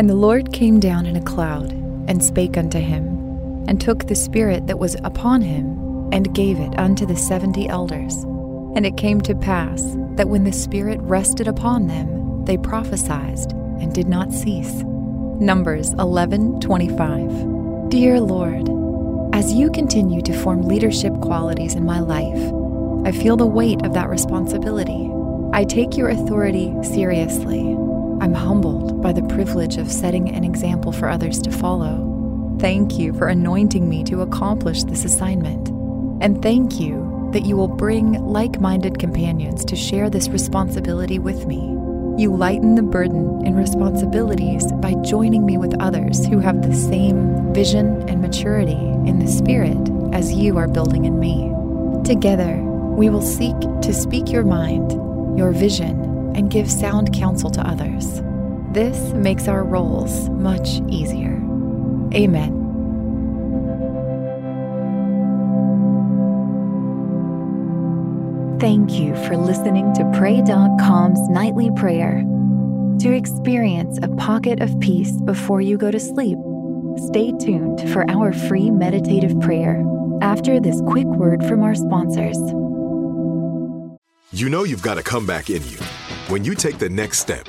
And the Lord came down in a cloud, and spake unto him, and took the Spirit that was upon him, and gave it unto the seventy elders. And it came to pass that when the Spirit rested upon them, they prophesied, and did not cease. Numbers 11:25. Dear Lord, as you continue to form leadership qualities in my life, I feel the weight of that responsibility. I take your authority seriously. I'm humbled by the privilege of setting an example for others to follow. Thank you for anointing me to accomplish this assignment. And thank you that you will bring like minded companions to share this responsibility with me. You lighten the burden and responsibilities by joining me with others who have the same vision and maturity in the Spirit as you are building in me. Together, we will seek to speak your mind, your vision, and give sound counsel to others. This makes our roles much easier. Amen. Thank you for listening to Pray.com's nightly prayer. To experience a pocket of peace before you go to sleep, stay tuned for our free meditative prayer after this quick word from our sponsors. You know you've got a comeback in you. When you take the next step,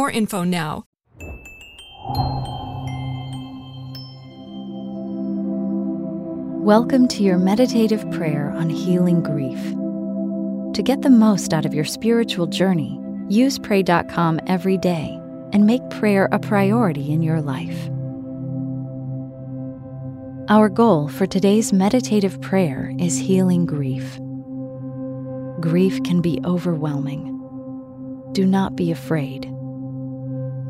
info now. Welcome to your meditative prayer on healing grief. To get the most out of your spiritual journey, use Pray.com every day and make prayer a priority in your life. Our goal for today's meditative prayer is healing grief. Grief can be overwhelming. Do not be afraid.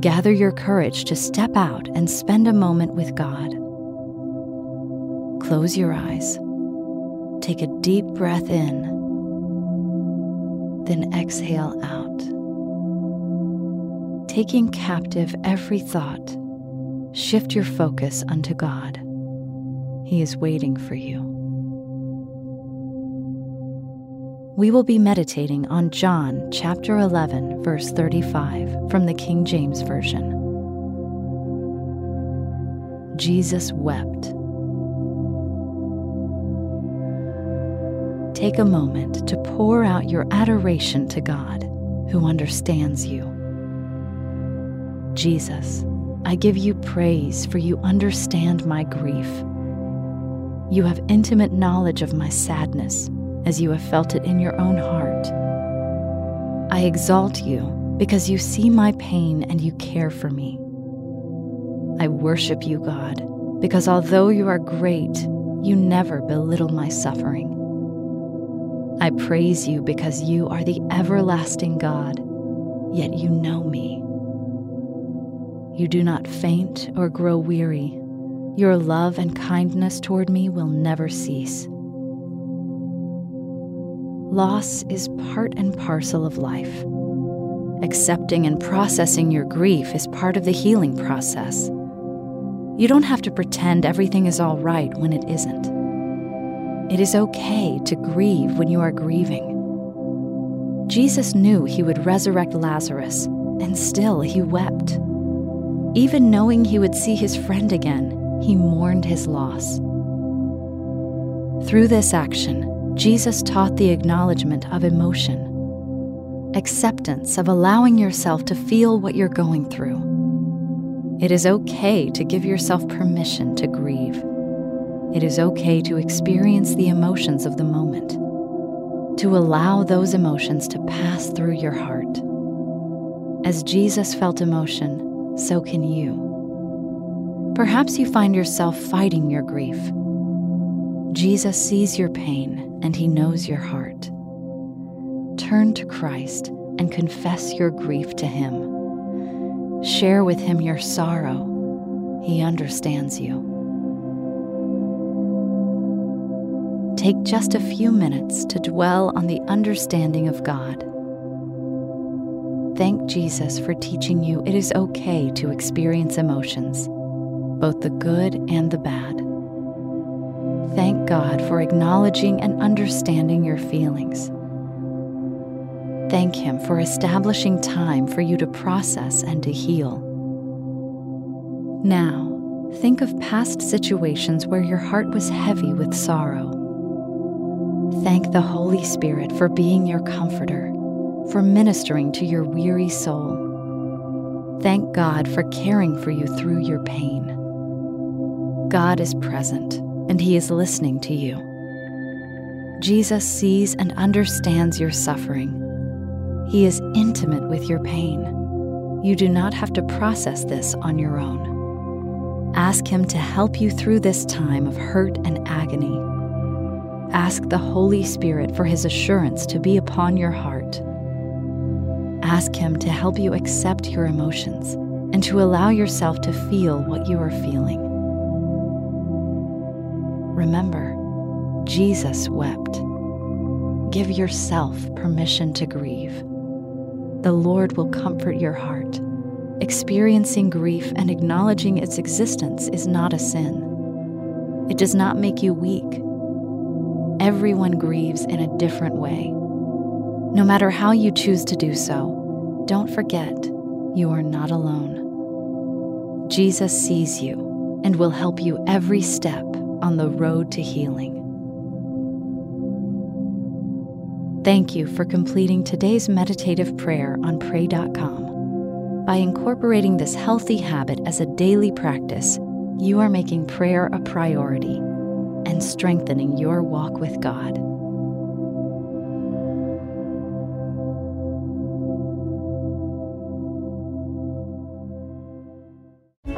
Gather your courage to step out and spend a moment with God. Close your eyes. Take a deep breath in. Then exhale out. Taking captive every thought, shift your focus unto God. He is waiting for you. We will be meditating on John chapter 11, verse 35 from the King James Version. Jesus wept. Take a moment to pour out your adoration to God, who understands you. Jesus, I give you praise for you understand my grief. You have intimate knowledge of my sadness as you have felt it in your own heart. I exalt you because you see my pain and you care for me. I worship you, God, because although you are great, you never belittle my suffering. I praise you because you are the everlasting God, yet you know me. You do not faint or grow weary. Your love and kindness toward me will never cease. Loss is part and parcel of life. Accepting and processing your grief is part of the healing process. You don't have to pretend everything is all right when it isn't. It is okay to grieve when you are grieving. Jesus knew he would resurrect Lazarus, and still he wept. Even knowing he would see his friend again, he mourned his loss. Through this action, Jesus taught the acknowledgement of emotion acceptance of allowing yourself to feel what you're going through. It is okay to give yourself permission to grieve. It is okay to experience the emotions of the moment, to allow those emotions to pass through your heart. As Jesus felt emotion, so can you. Perhaps you find yourself fighting your grief. Jesus sees your pain and he knows your heart turn to Christ and confess your grief to Him. Share with Him your sorrow. He understands you. Take just a few minutes to dwell on the understanding of God. Thank Jesus for teaching you it is okay to experience emotions, both the good and the bad. Thank God for acknowledging and understanding your feelings Thank Him for establishing time for you to process and to heal. Now, think of past situations where your heart was heavy with sorrow. Thank the Holy Spirit for being your comforter, for ministering to your weary soul. Thank God for caring for you through your pain. God is present, and He is listening to you. Jesus sees and understands your suffering he is intimate with your pain. You do not have to process this on your own. Ask Him to help you through this time of hurt and agony. Ask the Holy Spirit for His assurance to be upon your heart. Ask Him to help you accept your emotions and to allow yourself to feel what you are feeling. Remember, Jesus wept. Give yourself permission to grieve the Lord will comfort your heart. Experiencing grief and acknowledging its existence is not a sin. It does not make you weak. Everyone grieves in a different way. No matter how you choose to do so, don't forget you are not alone. Jesus sees you and will help you every step on the road to healing. Thank you for completing today's meditative prayer on Pray.com. By incorporating this healthy habit as a daily practice, you are making prayer a priority and strengthening your walk with God.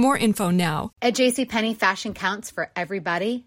more info now. At JCPenney, fashion counts for everybody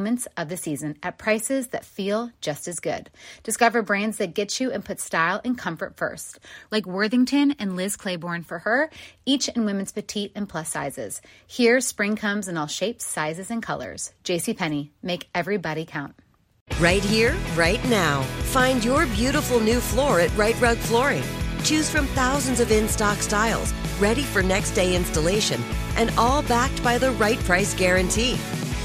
moments of the season at prices that feel just as good. Discover brands that get you and put style and comfort first, like Worthington and Liz Claiborne for her, each in women's petite and plus sizes. Here, spring comes in all shapes, sizes, and colors. JCPenney, make everybody count. Right here, right now. Find your beautiful new floor at Rite Rug Flooring. Choose from thousands of in stock styles, ready for next day installation, and all backed by the right price guarantee.